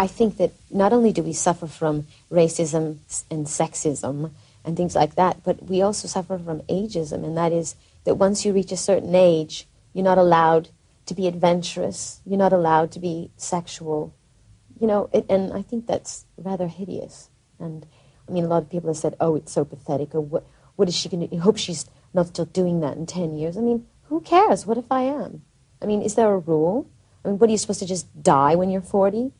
I think that not only do we suffer from racism and sexism and things like that, but we also suffer from ageism, and that is that once you reach a certain age, you're not allowed to be adventurous, you're not allowed to be sexual, you know, it, and I think that's rather hideous. And I mean, a lot of people have said, "Oh, it's so pathetic," or "What, what is she going to?" Hope she's not still doing that in ten years. I mean, who cares? What if I am? I mean, is there a rule? I mean, what are you supposed to just die when you're forty?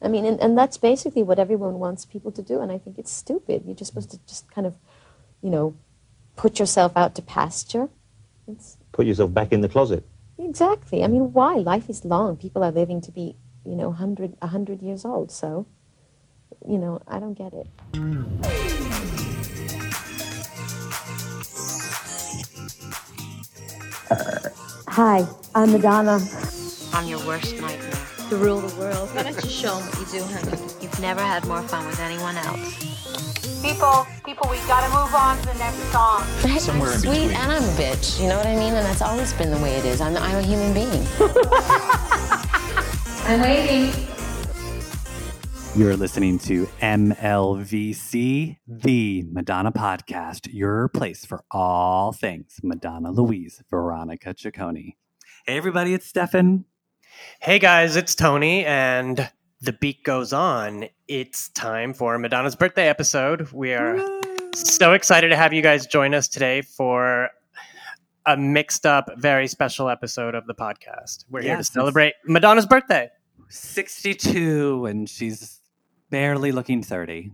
I mean, and, and that's basically what everyone wants people to do, and I think it's stupid. You're just supposed to just kind of, you know, put yourself out to pasture. It's, put yourself back in the closet. Exactly. I mean, why? Life is long. People are living to be, you know, 100, 100 years old. So, you know, I don't get it. Hi, I'm Madonna. I'm your worst nightmare to rule the world. Why don't you show them what you do, honey? You've never had more fun with anyone else. People, people, we gotta move on to the next song. Somewhere I'm sweet and I'm a bitch. You know what I mean? And that's always been the way it is. I'm, I'm a human being. I'm waiting. You're listening to MLVC, the Madonna podcast, your place for all things Madonna Louise, Veronica Ciccone. Hey, everybody, it's Stefan. Hey guys, it's Tony, and the beat goes on. It's time for Madonna's birthday episode. We are so excited to have you guys join us today for a mixed up, very special episode of the podcast. We're here to celebrate Madonna's birthday. 62, and she's barely looking 30.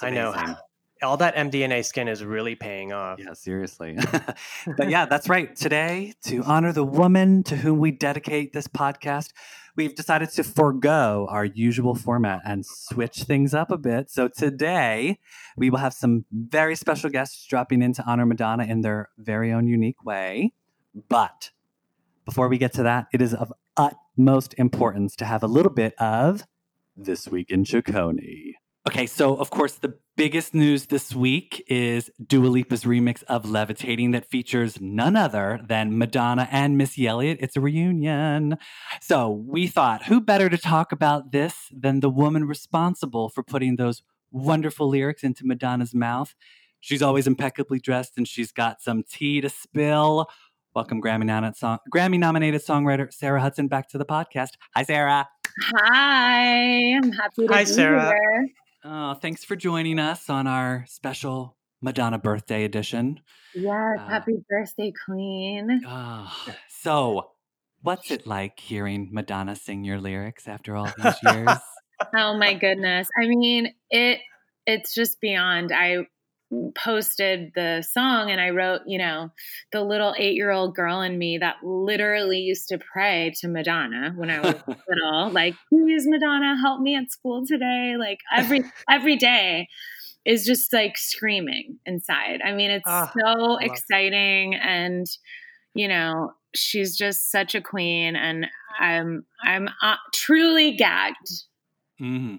I know all that MDNA skin is really paying off. Yeah, seriously. but yeah, that's right. Today, to honor the woman to whom we dedicate this podcast, we've decided to forego our usual format and switch things up a bit. So today, we will have some very special guests dropping in to honor Madonna in their very own unique way. But before we get to that, it is of utmost importance to have a little bit of This Week in Ciccone. Okay, so of course, the biggest news this week is Dua Lipa's remix of Levitating that features none other than Madonna and Missy Elliott. It's a reunion. So we thought, who better to talk about this than the woman responsible for putting those wonderful lyrics into Madonna's mouth? She's always impeccably dressed and she's got some tea to spill. Welcome, Grammy nominated, song- Grammy nominated songwriter Sarah Hudson back to the podcast. Hi, Sarah. Hi, I'm happy to be here. Hi, be Sarah. here. Oh, thanks for joining us on our special Madonna birthday edition. Yes, Uh, happy birthday, Queen. Ah, so, what's it like hearing Madonna sing your lyrics after all these years? Oh my goodness. I mean, it it's just beyond. I posted the song and I wrote, you know, the little 8-year-old girl in me that literally used to pray to Madonna when I was little, like, "Please Madonna, help me at school today." Like every every day is just like screaming inside. I mean, it's Ah, so love it. exciting and you know, she's just such a queen and I'm I'm uh, truly gagged. hmm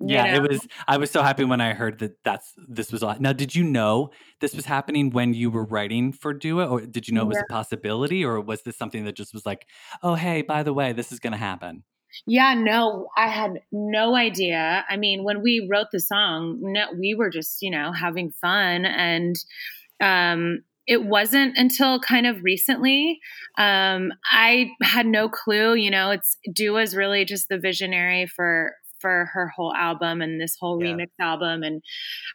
you Yeah, know? it was. I was so happy when I heard that. That's this was. on- Now, did you know this was happening when you were writing for Dua, or did you know it was Yeah. a possibility, or was this something that just was like, oh, hey, by the way, this is going to happen? Yeah, no, I had no idea. I mean, when we wrote the song, no, we were just, you know, having fun. And um, it wasn't until kind of recently. Um, I had no clue, you know, it's Dua's really just the visionary for for her whole album and this whole Yeah. remix album and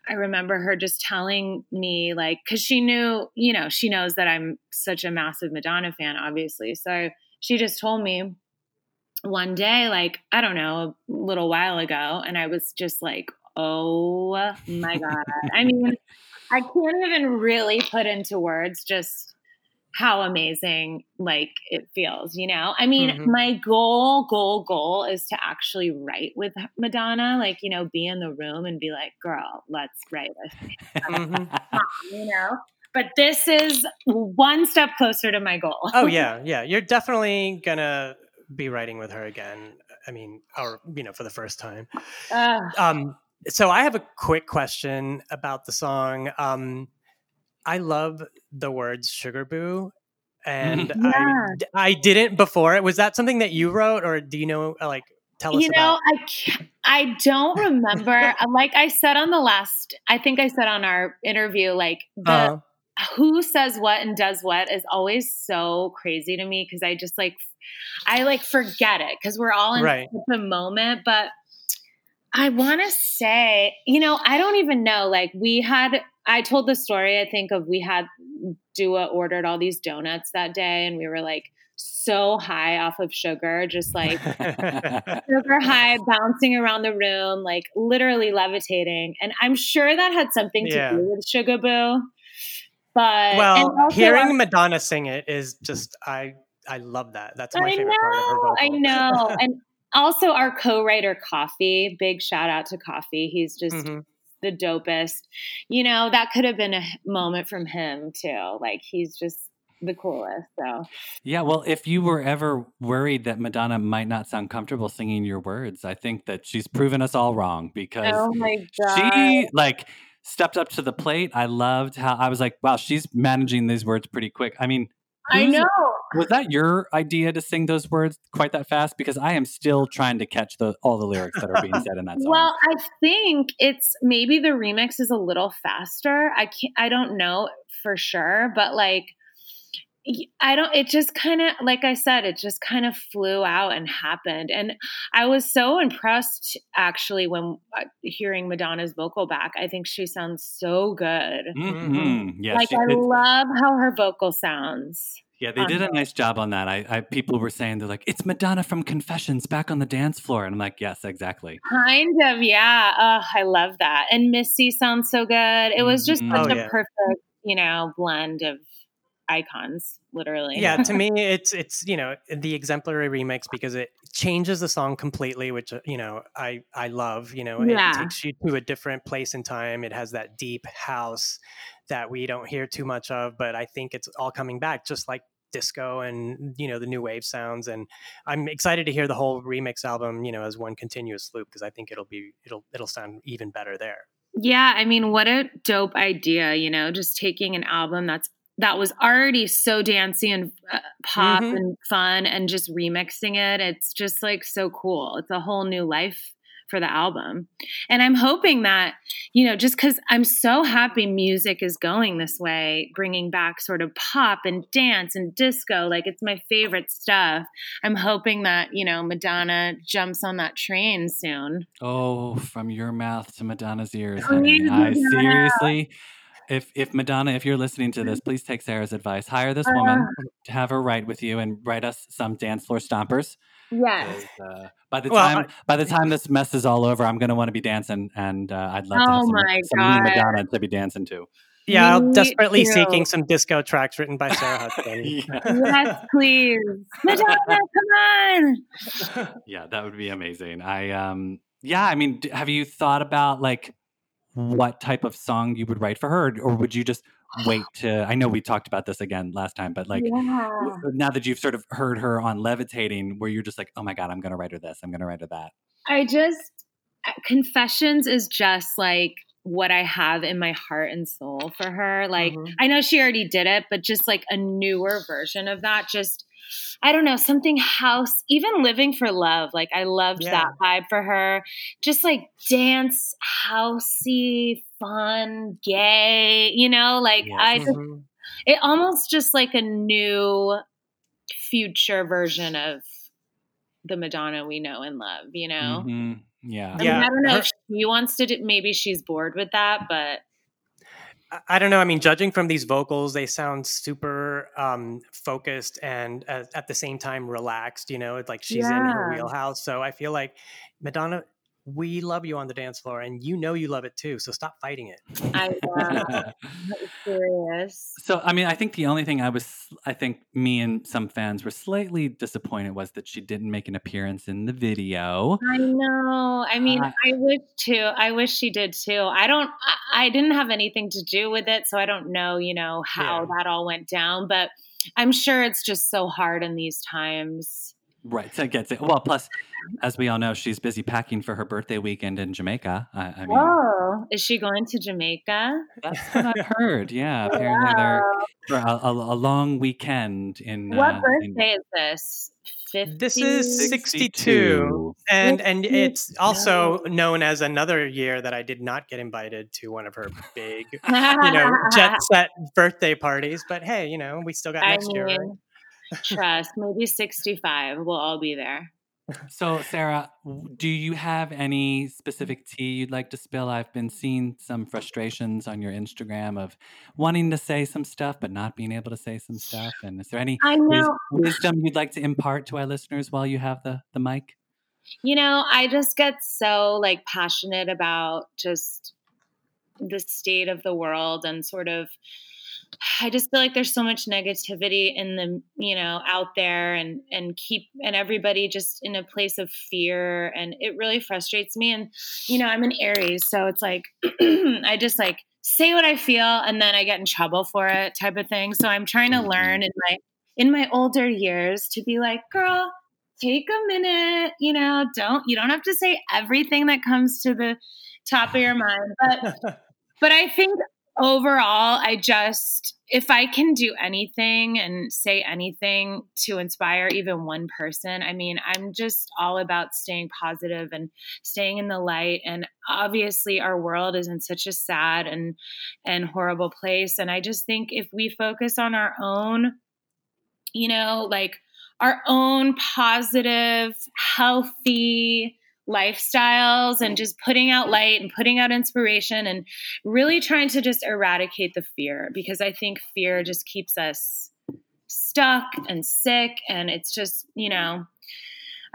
i remember her just telling me like because she knew you know she knows that i'm such a massive madonna fan obviously so she just told me one day, like, I don't know, a little while ago, and I was just like, oh my God. I mean, I can't even really put into words just how amazing like it feels, you know? I mean, Mhm. my goal, goal, goal is to actually write with Madonna, like, you know, be in the room and be like, girl, let's write a Mhm. you know? But this is one step closer to my goal. Oh yeah, yeah. You're definitely gonna be writing with her again. I mean, or you know, for the first time. Ugh. Um, so I have a quick question about the song. Um, I love the words "sugar boo," and Yeah. I I didn't before. It. Was that something that you wrote, or do you know? uh, Like, tell us you know about? i can't, i don't remember like i said on the last i think i said on our interview like the Uh-huh. who says what and does what is always so crazy to me because i just like i like forget it because we're all in Right. the moment but i want to say you know i don't even know like we had i told the story i think of we had dua ordered all these donuts that day and we were like so high off of sugar just like super high, bouncing around the room, like literally levitating. And I'm sure that had something to Yeah. do with Sugar Boo. But well, hearing our- Madonna sing it is just I I love that. That's my I favorite part of her know, vocal. I know. and also our co-writer Coffee, big shout out to Coffee. He's just Mhm. The dopest. You know, that could have been a moment from him too. Like he's just the coolest. So Yeah, well, if you were ever worried that Madonna might not sound comfortable singing your words, I think that she's proven us all wrong because Oh my god. she like stepped up to the plate. I loved how I was like, wow, she's managing these words pretty quick. I mean, I know. Was that your idea to sing those words quite that fast? Because I am still trying to catch the all the lyrics that are being said in that song. Well, I think it's maybe the remix is a little faster. I can't I don't know for sure, but like I don't it just kind of like I said it just kind of flew out and happened. And I was so impressed actually when uh, hearing Madonna's vocal back. I think she sounds so good. Mhm. Yeah, like she- I it's- love how her vocal sounds. Yeah, they did a nice job on that. I, I people were saying they're like, it's Madonna from Confessions back on the dance floor, and I'm like, yes, exactly. Kind of, yeah. Oh, I love that. And Missy sounds so good. It was just Mhm. such Oh, a yeah. perfect, you know, blend of icons, literally. yeah to me it's it's you know the exemplary remix because it changes the song completely which uh, you know i i love you know Yeah. it takes you to a different place in time it has that deep house that we don't hear too much of but i think it's all coming back just like disco and you know the new wave sounds and i'm excited to hear the whole remix album you know as one continuous loop because i think it'll be it'll it'll sound even better there Yeah, I mean, what a dope idea, you know, just taking an album that's that was already so dancey and uh, pop Mhm. and fun and just remixing it. It's just like so cool. It's a whole new life for the album. And I'm hoping that, you know, just cuz I'm so happy music is going this way, bringing back sort of pop and dance and disco, like it's my favorite stuff. I'm hoping that, you know, Madonna jumps on that train soon. Oh, from your mouth to Madonna's ears, honey. I Madonna. seriously, if if Madonna, if you're listening to this, please take Sarah's advice. Hire this woman Uh. to have her write with you and write us some dance floor stompers. Yes. 'Cause, Uh, by the Well, time by the time this mess is all over, I'm going to want to be dancing, and uh, I'd love to have Oh some, my some God. Madonna to be dancing to. yeah i'm Me desperately too. seeking some disco tracks written by sarah hudson yes, please. Madonna, come on. Yeah, that would be amazing. I um yeah, I mean, have you thought about like what type of song you would write for her or would you just wait to I know we talked about this again last time, but like yeah. now that you've sort of heard her on Levitating where you're just like, "Oh my god, I'm going to write her this. I'm going to write her that." I just, uh, Confessions is just like what I have in my heart and soul for her. Like, Mhm. I know she already did it, but just like a newer version of that. Just, I don't know, something house, even living for love. Like, I loved Yeah. that vibe for her. Just like dance, housey, fun, gay, you know, like Yes. I just Mhm. it almost just like a new future version of the Madonna we know and love, you know? Mhm. Yeah. I Yeah, I don't know her- if she wants to do, maybe she's bored with that, but I- don't know. I mean, judging from these vocals, they sound super um, focused and uh, at the same time relaxed. You know, it's like she's in her wheelhouse. So I feel like Madonna, we love you on the dance floor, and you know you love it too. So stop fighting it. I know. It's serious. So, I mean, I think the only thing I was, I think me and some fans were slightly disappointed was that she didn't make an appearance in the video. I know. I mean, Uh, I wish too. I wish she did too. I don't, I, I didn't have anything to do with it. So I don't know, you know, how Yeah. that all went down, but I'm sure it's just so hard in these times. Right. So it gets it. Well, plus, as we all know, she's busy packing for her birthday weekend in Jamaica. I, I mean, Oh, is she going to Jamaica? that's what I've heard. Yeah. Apparently, they're for a, a, a long weekend in. What uh, in- birthday is this? 50. This is 62. 62. And and it's also known as another year that I did not get invited to one of her big, you know, jet set birthday parties. But hey, you know, we still got I next year. Trust, maybe 65. We'll all be there. So, Sarah, do you have any specific tea you'd like to spill? I've been seeing some frustrations on your Instagram of wanting to say some stuff but not being able to say some stuff. And is there any wisdom you'd like to impart to our listeners while you have the, the mic? You know, I just get so like passionate about just the state of the world and sort of I just feel like there's so much negativity in the, you know, out there and and keep and everybody just in a place of fear and it really frustrates me and you know, I'm an Aries, so it's like I just like say what I feel and then I get in trouble for it type of thing. So I'm trying to learn mm-hmm. in my in my older years to be like, girl, take a minute, you know, don't you don't have to say everything that comes to the top of your mind, but but I think overall I just if I can do anything and say anything to inspire even one person, I mean, I'm just all about staying positive and staying in the light. And obviously our world is in such a sad and and horrible place. And I just think if we focus on our own you know, like our own positive, healthy lifestyles and just putting out light and putting out inspiration and really trying to just eradicate the fear because I think fear just keeps us stuck and sick and it's just, you know,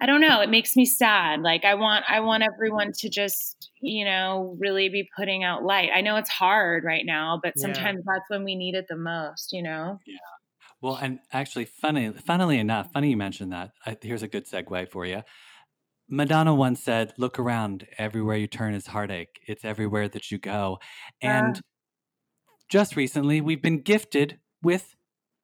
I don't know, it makes me sad. Like I want I want everyone to just, you know, really be putting out light. I know it's hard right now, but Yeah. sometimes that's when we need it the most, you know. Yeah. Well, and actually, funny, funnily enough, funny you mentioned that. I, here's a good segue for you. Madonna once said, "Look around. Everywhere you turn is heartache. It's everywhere that you go." And just recently, we've been gifted with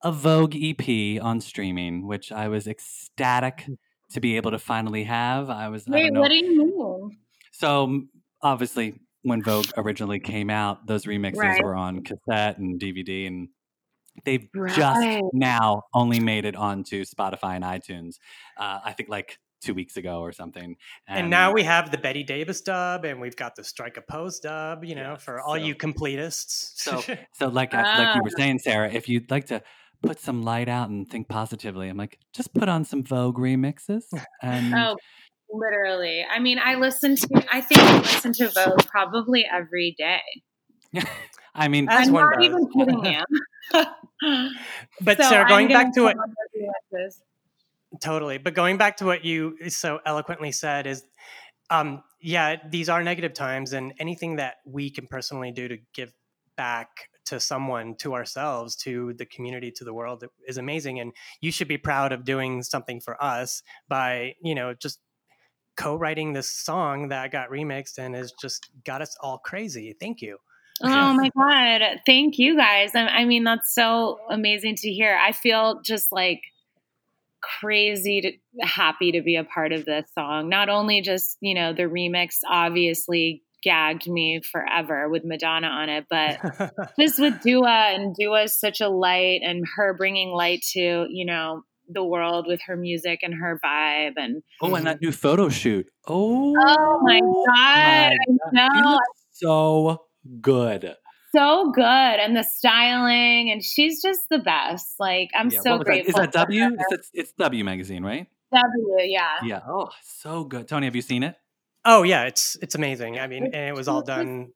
a Vogue EP on streaming, which I was ecstatic to be able to finally have. I was. I Wait, know. what do you mean? So obviously, when Vogue originally came out, those remixes Right. were on cassette and DVD, and they've Right. just now only made it onto Spotify and iTunes. Uh, I think like two weeks ago or something. And now we have the Bette Davis dub, and we've got the Strike a Pose dub. You know, for all so- you completists. so so like I, like you were Ah. saying, Sarah, if you'd like to put some light out and think positively, I'm like, just put on some Vogue remixes and Oh, literally. I mean, I listen to. I think I listen to Vogue probably every day. I mean, I'm not does. even kidding you. But So Sarah, going back to what come up with remixes. Totally. But going back to what you so eloquently said is um yeah, these are negative times and anything that we can personally do to give back to someone, to ourselves, to the community, to the world is amazing and you should be proud of doing something for us by, you know, just co-writing this song that got remixed and has just got us all crazy. Thank you. Oh my God. Thank you guys. I, I mean, that's so amazing to hear. I feel just like crazy to, happy to be a part of this song. Not only just, you know, the remix obviously gagged me forever with Madonna on it, but just with Dua and Dua such a light and her bringing light to, you know, the world with her music and her vibe and oh, and that new photo shoot. Oh, oh my god, I know so good. So good and the styling and she's just the best. Like I'm Yeah, so what was that? grateful. Is that W? It's, it's, it's W magazine, right? W, yeah. Yeah. Oh, so good. Tony, have you seen it? Oh yeah, it's it's amazing. I mean, and it was all done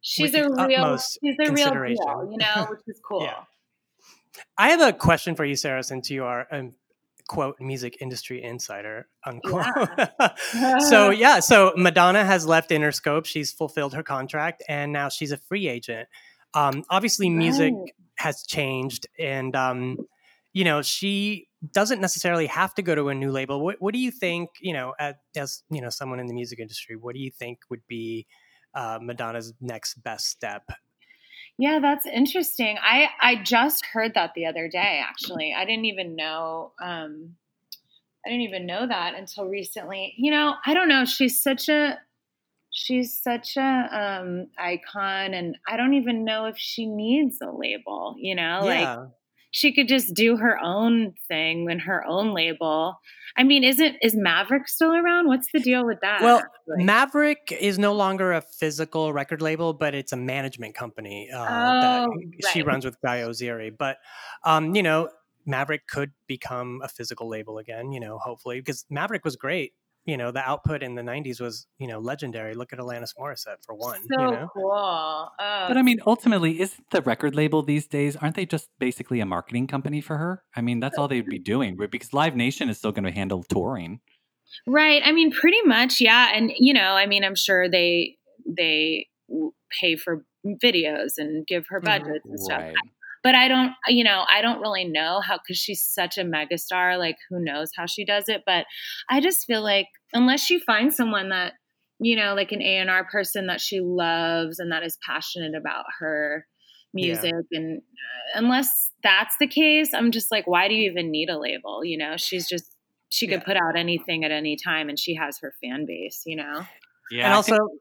She's a the real she's a real deal, you know, which is cool. Yeah. I have a question for you, Sarah, since you are a quote music industry insider unquote. so yeah, so Madonna has left Interscope. She's fulfilled her contract, and now she's a free agent. Um, obviously, music Right. has changed, and um, you know she doesn't necessarily have to go to a new label. What, what do you think? You know, as, as you know, someone in the music industry, what do you think would be uh, Madonna's next best step? Yeah, that's interesting. I I just heard that the other day actually. I didn't even know um I didn't even know that until recently. You know, I don't know, she's such a she's such a um icon and I don't even know if she needs a label, you know? yeah. Like she could just do her own thing and her own label. I mean, isn't is Maverick still around? What's the deal with that? Well, Maverick is no longer a physical record label, but it's a management company uh, that Oh, she right. runs with Guy Oseary. But um, you know, Maverick could become a physical label again. You know, hopefully, because Maverick was great. You know, the output in the '90s was you know legendary. Look at Alanis Morissette for one. so you know, cool. Oh, But I mean, ultimately, isn't the record label these days, aren't they just basically a marketing company for her? I mean, that's all they'd be doing right? because Live Nation is still going to handle touring. Right. I mean, pretty much, yeah. And you know, I mean, I'm sure they they pay for videos and give her mm-hmm. budgets and stuff. Right. But I don't, you know, I don't really know how because she's such a megastar. Like, who knows how she does it? But I just feel like unless she finds someone that, you know, like an A and R person that she loves and that is passionate about her music, and uh, unless that's the case, I'm just like, why do you even need a label? You know, she's just she could Yeah. put out anything at any time, and she has her fan base. You know. Yeah. and I also, think-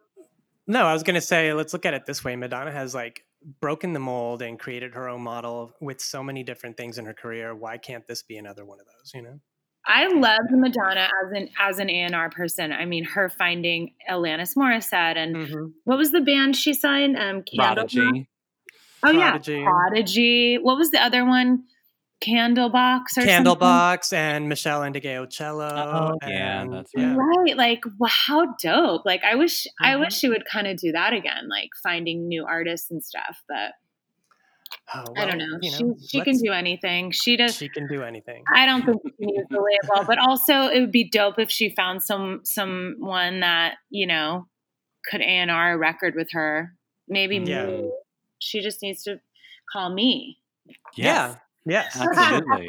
no, I was going to say, let's look at it this way. Madonna has like broken the mold and created her own model with so many different things in her career. Why can't this be another one of those? You know? I loved Madonna as an as an A and R person. I mean, her finding Alanis Morissette and Mhm. what was the band she signed? Um, Candlebox? Prodigy. Oh Prodigy. yeah, Prodigy. What was the other one? Candlebox or something? Candlebox and Meshell Ndegeocello. Oh, yeah, that's right. Right, like wow, how dope! Like I wish, I Mhm. wish she would kind of do that again, like finding new artists and stuff. But Oh, I don't know. you she she can do anything. She does. She can do anything. I don't think she needs the label, but also it would be dope if she found some someone that you know could A and R a record with her. Maybe Yeah. me. She just needs to call me. Yes, Yeah. Yes. absolutely.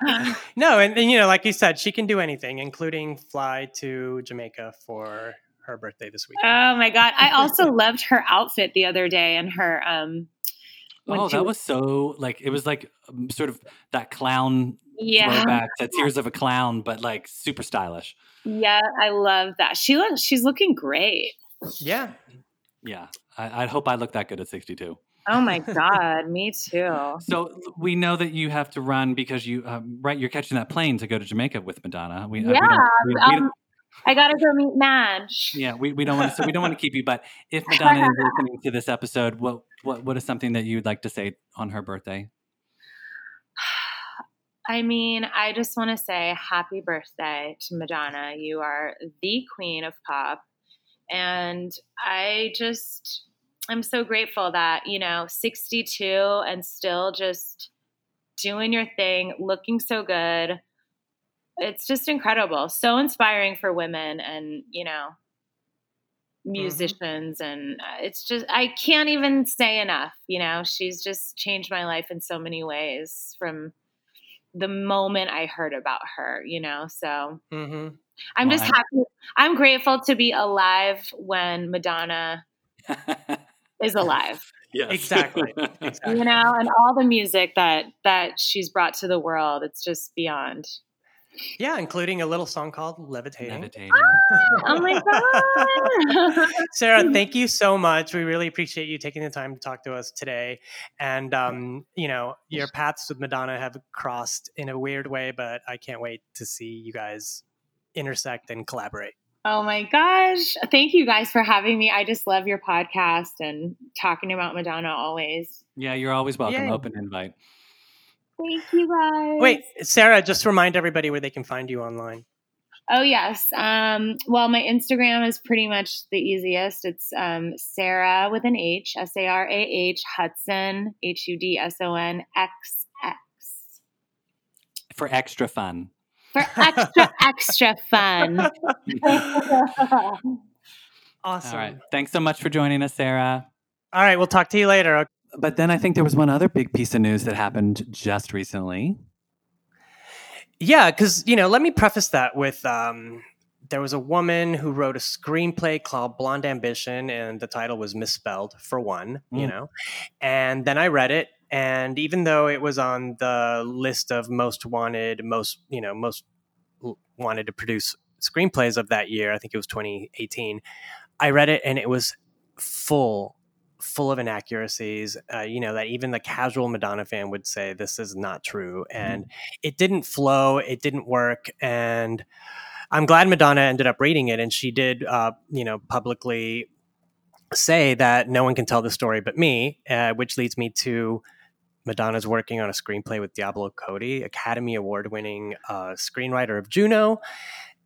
no, and, and you know, like you said, she can do anything, including fly to Jamaica for her birthday this week. oh my god! I also loved her outfit the other day and her um. Oh, that was so like it was like um, sort of that clown yeah throwback to Tears of a Clown, but like super stylish. yeah. I love that. She looks. She's looking great. yeah. Yeah, I, I hope I look that good at 62. Oh my god, me too. So we know that you have to run because you, um, right? You're catching that plane to go to Jamaica with Madonna. We, uh, Yeah, don't, we, we um, I gotta go meet Madge. yeah, we, we don't want to. So we don't want to keep you. But if Madonna is listening to this episode, what what what is something that you'd like to say on her birthday? I mean, I just want to say happy birthday to Madonna. You are the queen of pop. And I just, I'm so grateful that, you know, 62 and still just doing your thing, looking so good. It's just incredible. So inspiring for women and, you know, musicians. And uh, it's just, I can't even say enough. You know, she's just changed my life in so many ways from, the moment I heard about her, you know. So hmm I'm just happy. I'm grateful to be alive when Madonna is alive, yes, Exactly. Exactly. you know, and all the music that that she's brought to the world. It's just beyond. Yeah, including a little song called Levitating. Levitating. Oh my god! Sarah, thank you so much. We really appreciate you taking the time to talk to us today. And, um, you know, your paths with Madonna have crossed in a weird way, but I can't wait to see you guys intersect and collaborate. Oh my gosh! Thank you guys for having me. I just love your podcast and talking about Madonna always. Yeah, you're always welcome. Yay. Open invite. Thank you guys. Wait, Sarah, just remind everybody where they can find you online. Oh yes. Um, well, my Instagram is pretty much the easiest. It's um, Sarah with an H, S A R A H Hudson, H U D S O N X X For extra fun. For extra extra fun. Awesome. All right. Thanks so much for joining us, Sarah. All right, we'll talk to you later. But then I think there was one other big piece of news that happened just recently. Yeah, because you know, let me preface that with um, there was a woman who wrote a screenplay called Blonde Ambition, and the title was misspelled for one, you Mm. know. And then I read it, and even though it was on the list of most wanted, most you know, most wanted to produce screenplays of that year, I think it was 2018. I read it, and it was full full of inaccuracies. Uh, you know that even the casual Madonna fan would say this is not true, and it didn't flow. It didn't work, and I'm glad Madonna ended up reading it, and she did, uh, you know, publicly say that no one can tell the story but me, uh, which leads me to Madonna's working on a screenplay with Diablo Cody, Academy Award winning uh, screenwriter of Juno.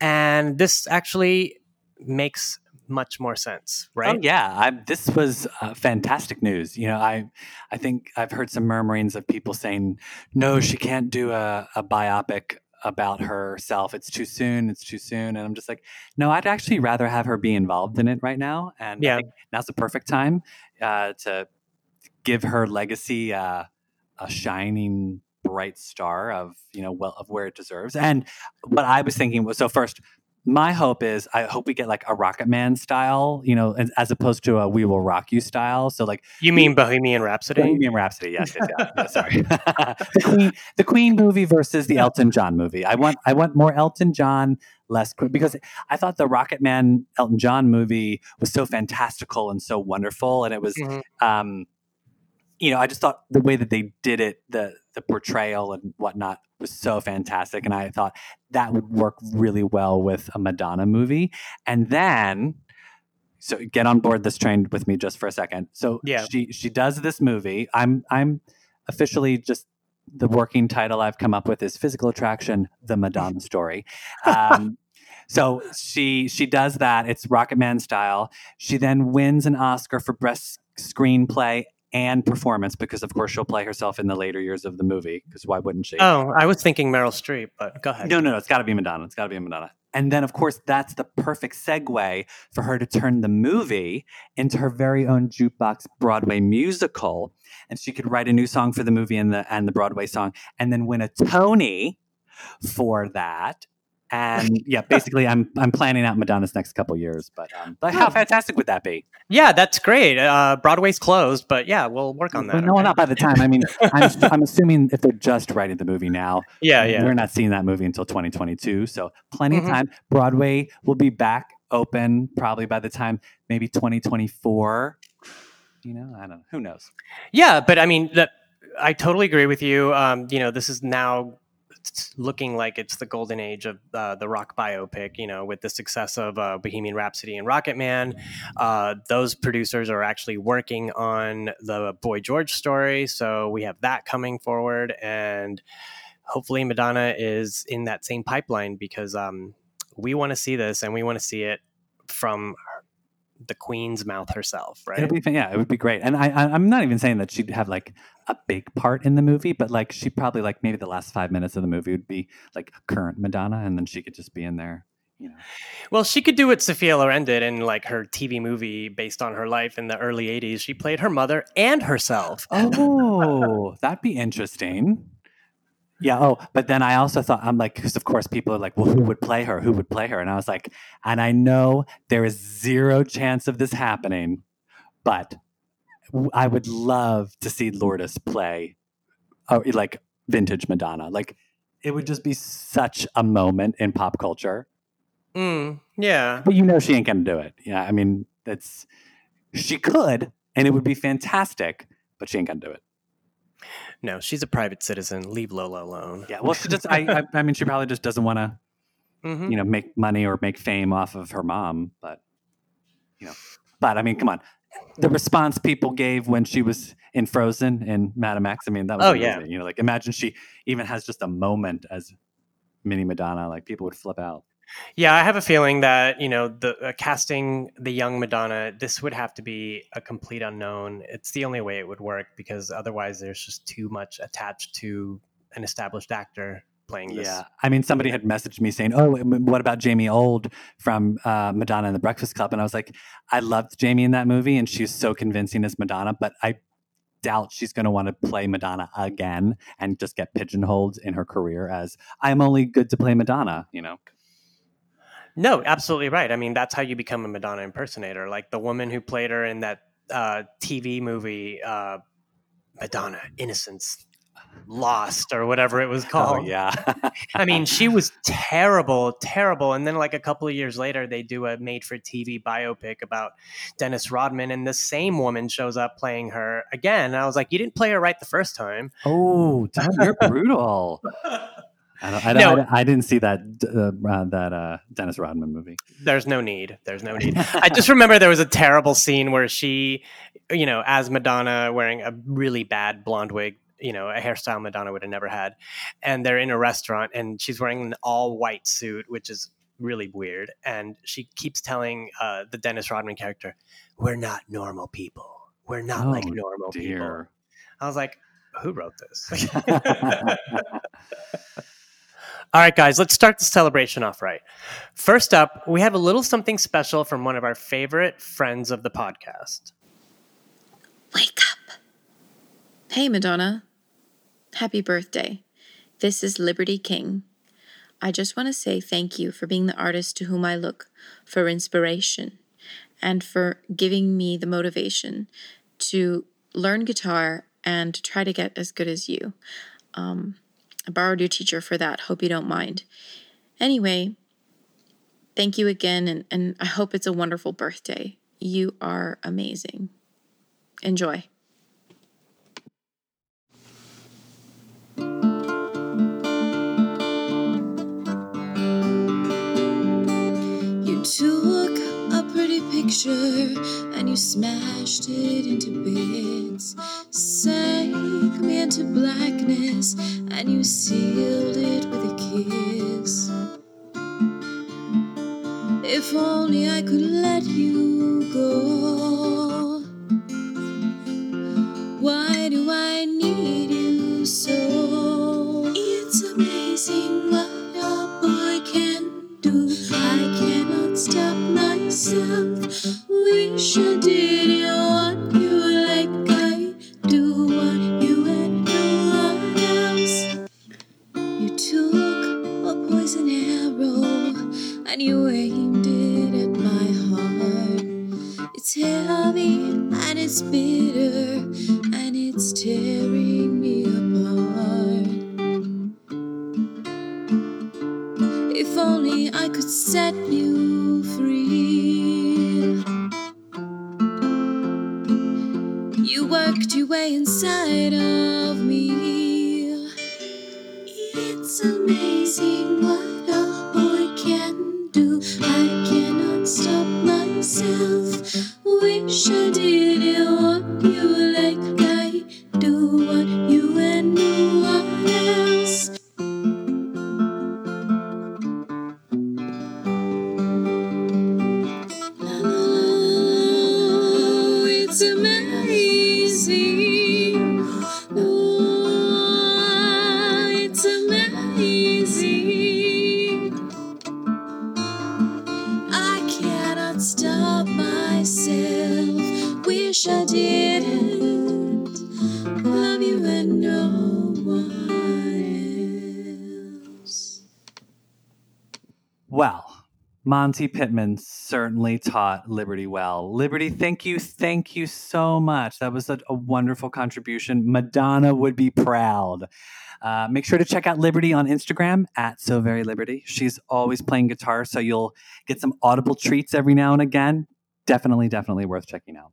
And this actually makes much more sense, right? Oh, yeah, I, this was uh, fantastic news. You know, I I think I've heard some murmurings of people saying, no, she can't do a, a biopic about herself. It's too soon. It's too soon. And I'm just like, no, I'd actually rather have her be involved in it right now. And Yeah. now's the perfect time uh, to give her legacy uh, a shining bright star of you know well of where it deserves. And what I was thinking was so first. My hope is I hope we get like a Rocket Man style, you know, as, as opposed to a We Will Rock You style. So like You mean Bohemian Rhapsody? Bohemian Rhapsody, yes, yes, yes. Sorry. the Queen, the Queen movie versus the Elton John movie. I want, I want more Elton John, less Queen, because I thought the Rocket Man Elton John movie was so fantastical and so wonderful, and it was, Mhm. um, you know, I just thought the way that they did it, the the portrayal and whatnot, was so fantastic, and I thought that would work really well with a Madonna movie, and then. So get on board this train with me just for a second. So Yeah. she she does this movie. I'm I'm officially just the working title I've come up with is physical attraction, the Madonna story. Um, so she she does that. It's Rocket Man style. She then wins an Oscar for best screenplay and performance because of course she'll play herself in the later years of the movie because why wouldn't she? Oh, I was thinking Meryl Streep, but go ahead. No, no, no. It's got to be Madonna. It's got to be Madonna. And then, of course, that's the perfect segue for her to turn the movie into her very own jukebox Broadway musical, and she could write a new song for the movie and the and the Broadway song, and then win a Tony for that. And yeah, basically, I'm I'm planning out Madonna's next couple years. But um, but how fantastic would that be? Yeah, that's great. Uh, Broadway's closed, but yeah, we'll work on that. Well, no, okay? not by the time. I mean, I'm, I'm assuming if they're just writing the movie now, Yeah, yeah. we're not seeing that movie until 2022. So plenty Mhm. of time. Broadway will be back open probably by the time maybe 2024. You know, I don't know. Who knows? Yeah, but I mean, that, I totally agree with you. Um, you know, this is now looking like it's the golden age of uh, the rock biopic. You know, with the success of uh, Bohemian Rhapsody and Rocket Man, uh, those producers are actually working on the Boy George story. So we have that coming forward, and hopefully Madonna is in that same pipeline because um, we want to see this and we want to see it from the Queen's mouth herself, right? It'll be, yeah, it would be great. And I, I, I'm not even saying that she'd have like a big part in the movie, but like she probably like maybe the last five minutes of the movie would be like current Madonna, and then she could just be in there. You know, Well, she could do what Sophia Loren did in like her TV movie based on her life in the early 80s. She played her mother and herself. Oh, that'd be interesting. Yeah. Oh, but then I also thought I'm like, because of course people are like, well, who would play her? Who would play her? And I was like, and I know there is zero chance of this happening, but I would love to see Lourdes play, uh, like vintage Madonna. Like it would just be such a moment in pop culture. Mm, yeah. But you know she ain't gonna do it. Yeah. I mean, that's she could, and it would be fantastic, but she ain't gonna do it. No, she's a private citizen. Leave Lola alone. Yeah, well, she just, I, I, I mean, she probably just doesn't want to, Mhm. you know, make money or make fame off of her mom. But, you know, but I mean, come on. The response people gave when she was in Frozen and Madame X, I mean, that was Oh, yeah. amazing. You know, like imagine she even has just a moment as mini Madonna, like people would flip out. Yeah, I have a feeling that, you know, the uh, casting the young Madonna, this would have to be a complete unknown. It's the only way it would work because otherwise there's just too much attached to an established actor playing this. Yeah, I mean, somebody had messaged me saying, "Oh, what about Jamie Auld from uh, Madonna and the Breakfast Club?" And I was like, "I loved Jamie in that movie, and she's so convincing as Madonna, but I doubt she's going to want to play Madonna again and just get pigeonholed in her career as I'm only good to play Madonna." You know? No, absolutely right. I mean, that's how you become a Madonna impersonator. Like the woman who played her in that uh, TV movie, uh, Madonna Innocence. Lost or whatever it was called. Oh yeah. I mean, she was terrible, terrible. And then, like a couple of years later, they do a made-for-TV biopic about Dennis Rodman, and the same woman shows up playing her again. And I was like, "You didn't play her right the first time." Oh, Tom, you're brutal. I, don't, I, don't, No. I, I didn't see that uh, uh, that uh, Dennis Rodman movie. There's no need. There's no need. I just remember there was a terrible scene where she, you know, as Madonna wearing a really bad blonde wig, you know, a hairstyle Madonna would have never had. And they're in a restaurant and she's wearing an all white suit, which is really weird. And she keeps telling uh, the Dennis Rodman character, We're not normal people. We're not like Oh, normal people. I was like, Who wrote this? All right, guys, let's start the celebration off right. First up, we have a little something special from one of our favorite friends of the podcast. Wake up. Hey, Madonna. Happy birthday. This is Liberty King. I just want to say thank you for being the artist to whom I look for inspiration and for giving me the motivation to learn guitar and to try to get as good as you. Um, I borrowed your teacher for that. Hope you don't mind. Anyway, thank you again, and, and I hope it's a wonderful birthday. You are amazing. Enjoy. Took a pretty picture and you smashed it into bits. Sank me into blackness and you sealed it with a kiss. If only I could let you go. Why do I need you so? It's amazing what a boy can do. Stop myself. Wish I did what you like. I do what you and no one else. You took a poison arrow and you aimed it at my heart. It's heavy and it's bitter and it's tearing me apart. If only I could set you free. You worked your way inside of me. Monte Pittman certainly taught Liberty well. Liberty, thank you, thank you so much. That was a, a wonderful contribution. Madonna would be proud. Uh, make sure to check out Liberty on Instagram at So Very Liberty. She's always playing guitar, so you'll get some audible treats every now and again. Definitely, definitely worth checking out.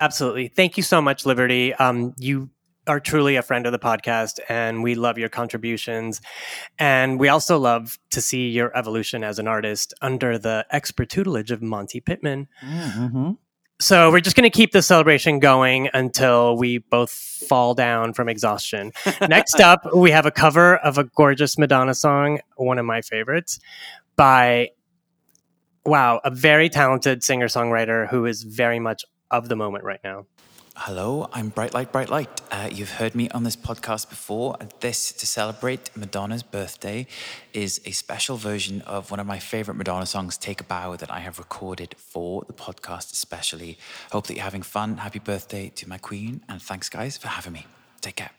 Absolutely. Thank you so much, Liberty. Um, you are truly a friend of the podcast, and we love your contributions. And we also love to see your evolution as an artist under the expert tutelage of Monte Pittman. Mm-hmm. So we're just going to keep the celebration going until we both fall down from exhaustion. Next up, we have a cover of a gorgeous Madonna song, one of my favorites, by wow, a very talented singer songwriter who is very much of the moment right now. Hello, I'm Bright Light, Bright Light. Uh, you've heard me on this podcast before. This, to celebrate Madonna's birthday, is a special version of one of my favorite Madonna songs, Take a Bow, that I have recorded for the podcast especially. Hope that you're having fun. Happy birthday to my queen, and thanks, guys, for having me. Take care.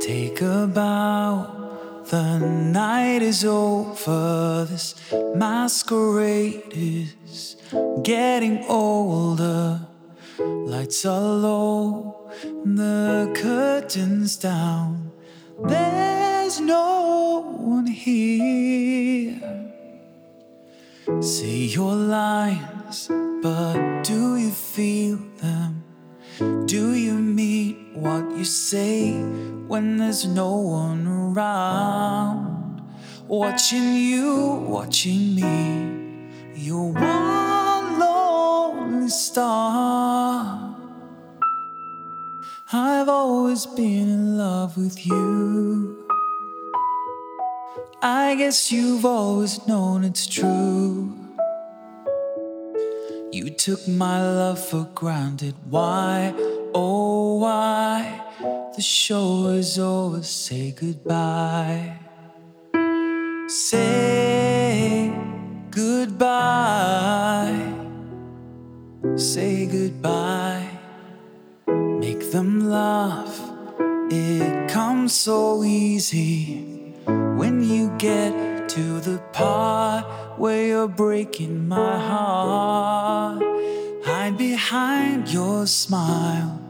Take a bow, the night is over. This masquerade is getting older. Lights are low, the curtains down. There's no one here. Say your lines, but do you feel them? Do you mean what you say when there's no one around? Watching you, watching me, you're one star. I've always been in love with you. I guess you've always known it's true. You took my love for granted. Why, oh, why? The show is over. Say goodbye. Say goodbye. Say goodbye. Make them laugh. It comes so easy when you get to the part where you're breaking my heart. Hide behind your smile.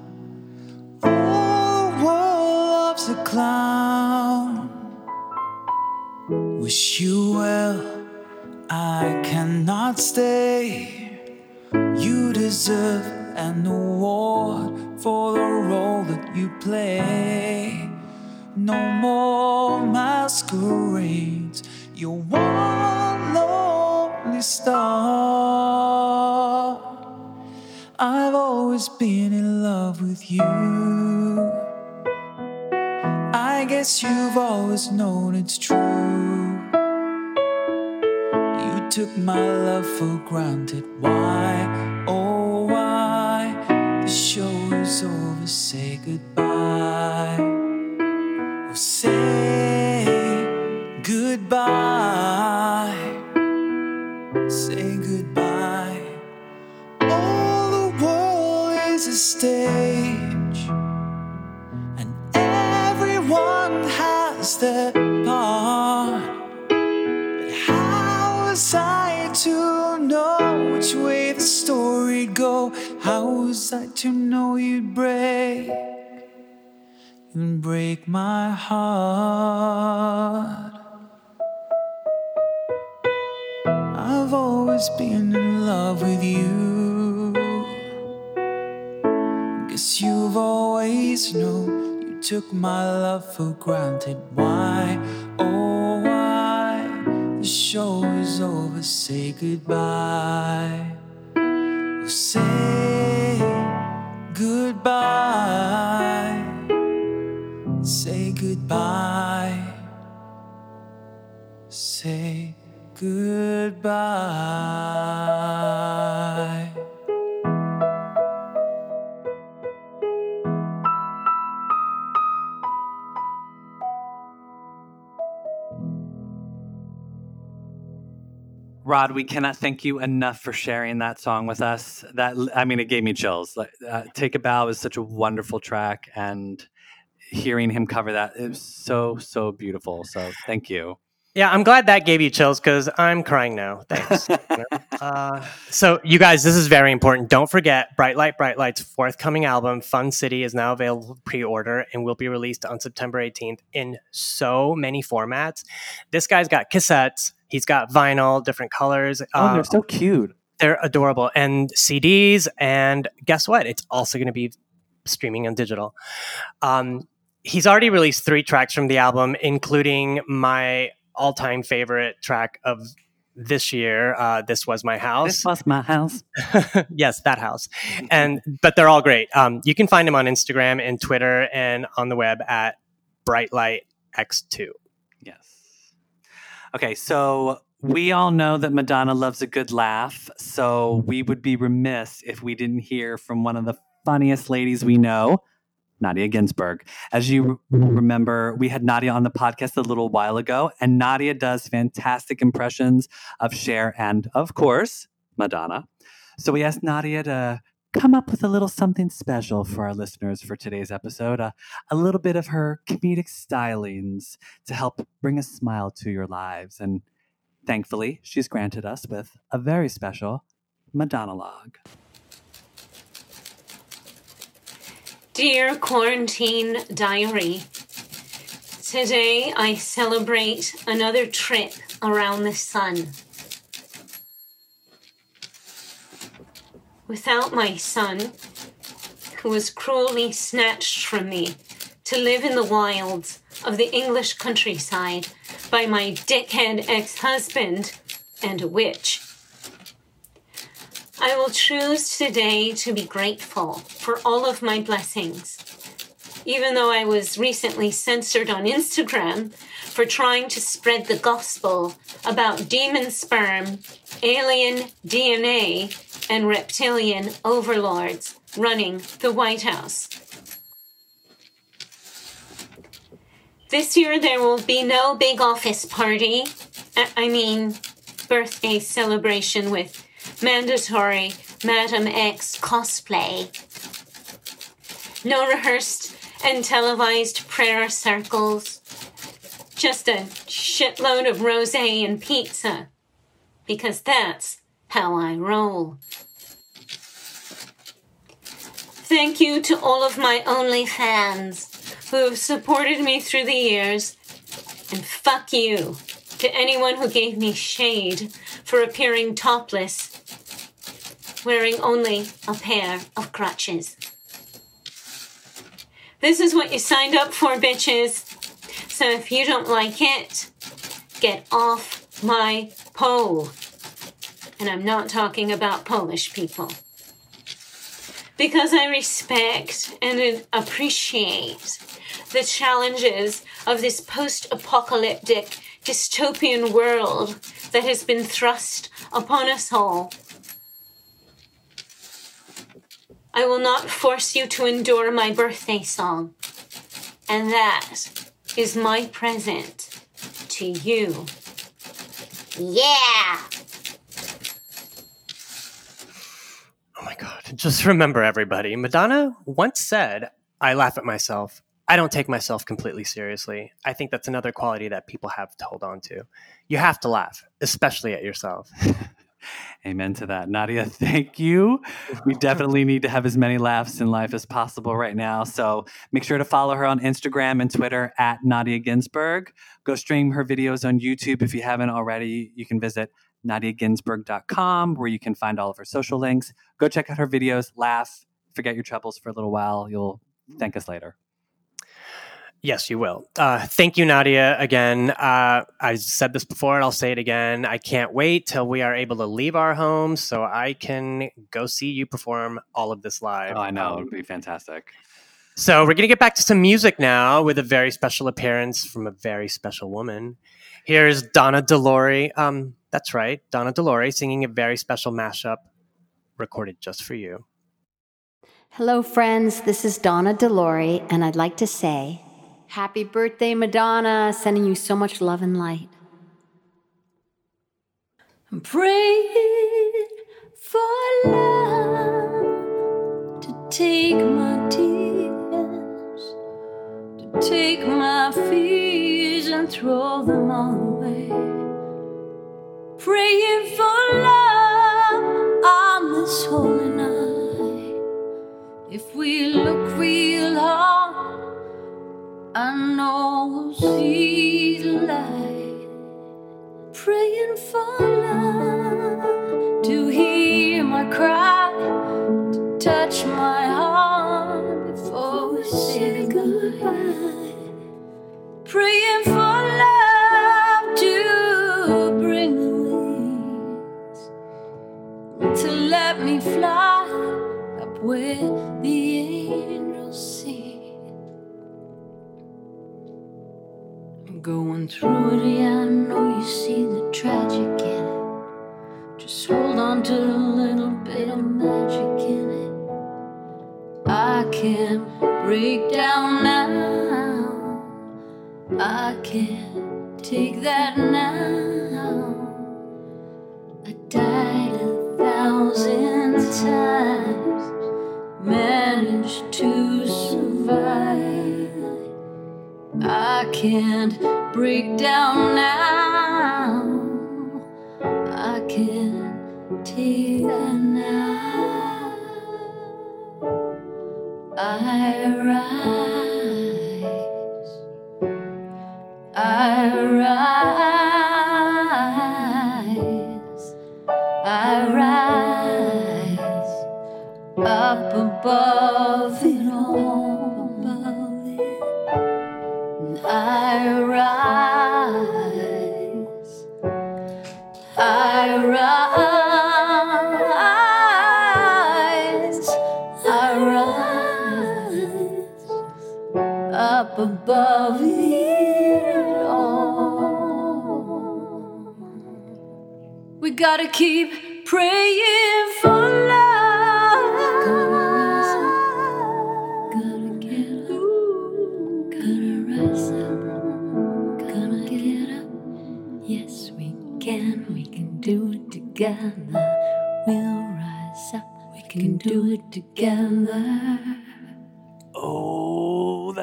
Oh, the loves a clown. Wish you well, I cannot stay. You deserve an award for the role that you play. No more masquerades. You're one lonely star. I've always been in love with you. I guess you've always known it's true. Took my love for granted. Why, oh, why? The show is over. Say goodbye. I to know you'd break? You'd break my heart. I've always been in love with you. Guess you've always known you took my love for granted. Why, oh, why? The show is over. Say goodbye. Oh, say goodbye. Say goodbye. Say goodbye. Rod, we cannot thank you enough for sharing that song with us. That I mean, it gave me chills. Uh, "Take a Bow" is such a wonderful track, and hearing him cover that is so so beautiful. So thank you. Yeah, I'm glad that gave you chills because I'm crying now. Thanks. uh, so, you guys, this is very important. Don't forget Bright Light, Bright Light's forthcoming album, Fun City, is now available pre order and will be released on September 18th in so many formats. This guy's got cassettes, he's got vinyl, different colors. Oh, they're so cute. They're adorable. And CDs. And guess what? It's also going to be streaming on digital. Um, he's already released three tracks from the album, including my all time favorite track of this year. Uh, this was my house. This was my house. yes, that house. And but they're all great. Um, you can find him on Instagram and Twitter and on the web at Brightlight X2. Okay, so we all know that Madonna loves a good laugh, so we would be remiss if we didn't hear from one of the funniest ladies we know, Nadya Ginsburg. As you remember, we had Nadya on the podcast a little while ago, and Nadya does fantastic impressions of Cher and, of course, Madonna. So we asked Nadya to come up with a little something special for our listeners for today's episode, uh, a little bit of her comedic stylings to help bring a smile to your lives. And thankfully, she's granted us with a very special Madonna log. Dear Quarantine Diary, today I celebrate another trip around the sun. Without my son, who was cruelly snatched from me to live in the wilds of the English countryside by my dickhead ex husband and a witch. I will choose today to be grateful for all of my blessings. Even though I was recently censored on Instagram for trying to spread the gospel about demon sperm, alien DNA, and reptilian overlords running the White House. This year there will be no big office party. I mean, birthday celebration with mandatory Madame X cosplay. No rehearsed and televised prayer circles. Just a shitload of rose and pizza. Because that's how I roll. Thank you to all of my OnlyFans who have supported me through the years. And fuck you to anyone who gave me shade for appearing topless, wearing only a pair of crutches. This is what you signed up for, bitches. So if you don't like it, get off my pole. And I'm not talking about Polish people. Because I respect and appreciate the challenges of this post apocalyptic dystopian world that has been thrust upon us all. I will not force you to endure my birthday song. And that is my present to you. Yeah! Oh my God. Just remember, everybody, Madonna once said, I laugh at myself. I don't take myself completely seriously. I think that's another quality that people have to hold on to. You have to laugh, especially at yourself. Amen to that. Nadya, thank you. We definitely need to have as many laughs in life as possible right now. So make sure to follow her on Instagram and Twitter at Nadya Ginsburg. Go stream her videos on YouTube if you haven't already. You can visit nadyaginsburg.com where you can find all of her social links. Go check out her videos, laugh, forget your troubles for a little while. You'll thank us later. Yes, you will. Uh, thank you, Nadya. Again, uh, I said this before and I'll say it again. I can't wait till we are able to leave our homes so I can go see you perform all of this live. Oh, I know. Um, It would be fantastic. So we're going to get back to some music now with a very special appearance from a very special woman. Here's Donna De Lory. Um, that's right, Donna De Lory singing a very special mashup recorded just for you. Hello, friends. This is Donna De Lory, and I'd like to say, Happy birthday, Madonna. Sending you so much love and light. I'm praying for love to take my tears, to take my fears and throw them all I can't break down now. I can't take that now. I I gotta keep praying for love. Gotta get up, gotta rise up, gotta get up. Yes, we can, we can do it together. We'll rise up, we can do it together.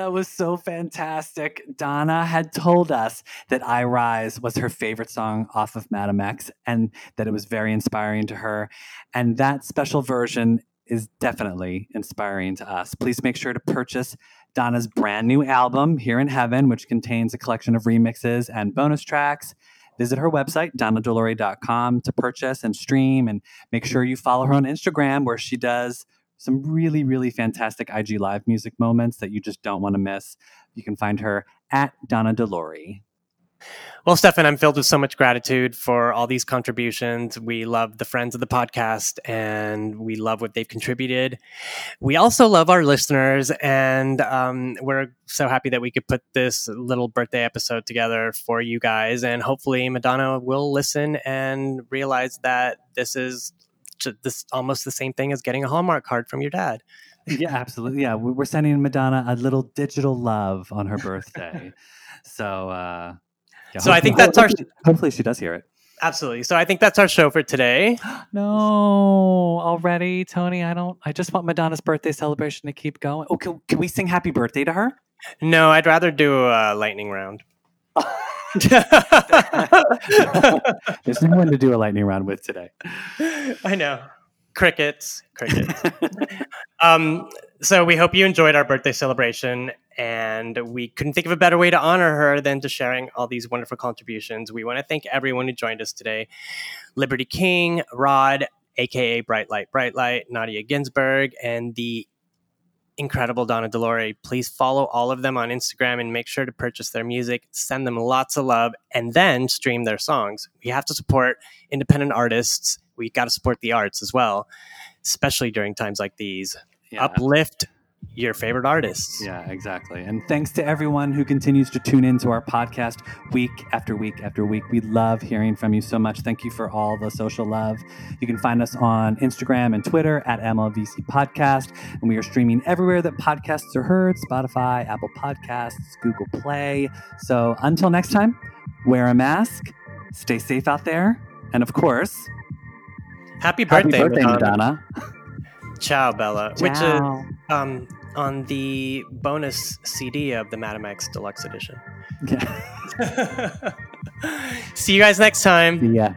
That was so fantastic. Donna had told us that I Rise was her favorite song off of Madame X and that it was very inspiring to her. And that special version is definitely inspiring to us. Please make sure to purchase Donna's brand new album, Here in Heaven, which contains a collection of remixes and bonus tracks. Visit her website, donnadelory.com, to purchase and stream. And make sure you follow her on Instagram, where she does some really, really fantastic IG Live music moments that you just don't want to miss. You can find her at Donna De Lory. Well, Stefan, I'm filled with so much gratitude for all these contributions. We love the friends of the podcast and we love what they've contributed. We also love our listeners, and um, we're so happy that we could put this little birthday episode together for you guys. And hopefully, Madonna will listen and realize that this is this almost the same thing as getting a Hallmark card from your dad. yeah, absolutely. Yeah, we- we're sending Madonna a little digital love on her birthday. so, uh, yeah, So I think that's our- hopefully- Hopefully, she does hear it. Absolutely. So I think that's our show for today. No, already, Tony. I don't. I just want Madonna's birthday celebration to keep going. Oh, can, can we sing happy birthday to her? No, I'd rather do a lightning round. There's no one to do a lightning round with today. I know. Crickets, crickets. um, so we hope you enjoyed our birthday celebration, and we couldn't think of a better way to honor her than to sharing all these wonderful contributions. We want to thank everyone who joined us today: Liberty King, Rod, aka Bright Light, Bright Light, Nadya Ginsburg, and the incredible Donna De Lory. Please follow all of them on Instagram and make sure to purchase their music, send them lots of love, and then stream their songs. We have to support independent artists. We got to support the arts as well, especially during times like these. Uplift your favorite artists. Yeah, exactly. And thanks to everyone who continues to tune into our podcast week after week after week. We love hearing from you so much. Thank you for all the social love. You can find us on Instagram and Twitter at MLVC Podcast. And we are streaming everywhere that podcasts are heard Spotify, Apple Podcasts, Google Play. So until next time, wear a mask, stay safe out there. And of course, Happy happy birthday, birthday, Madonna. Madonna. Ciao, Bella. Which is um, on the bonus CD of the Madame X Deluxe Edition. Yeah. See you guys next time. Yeah.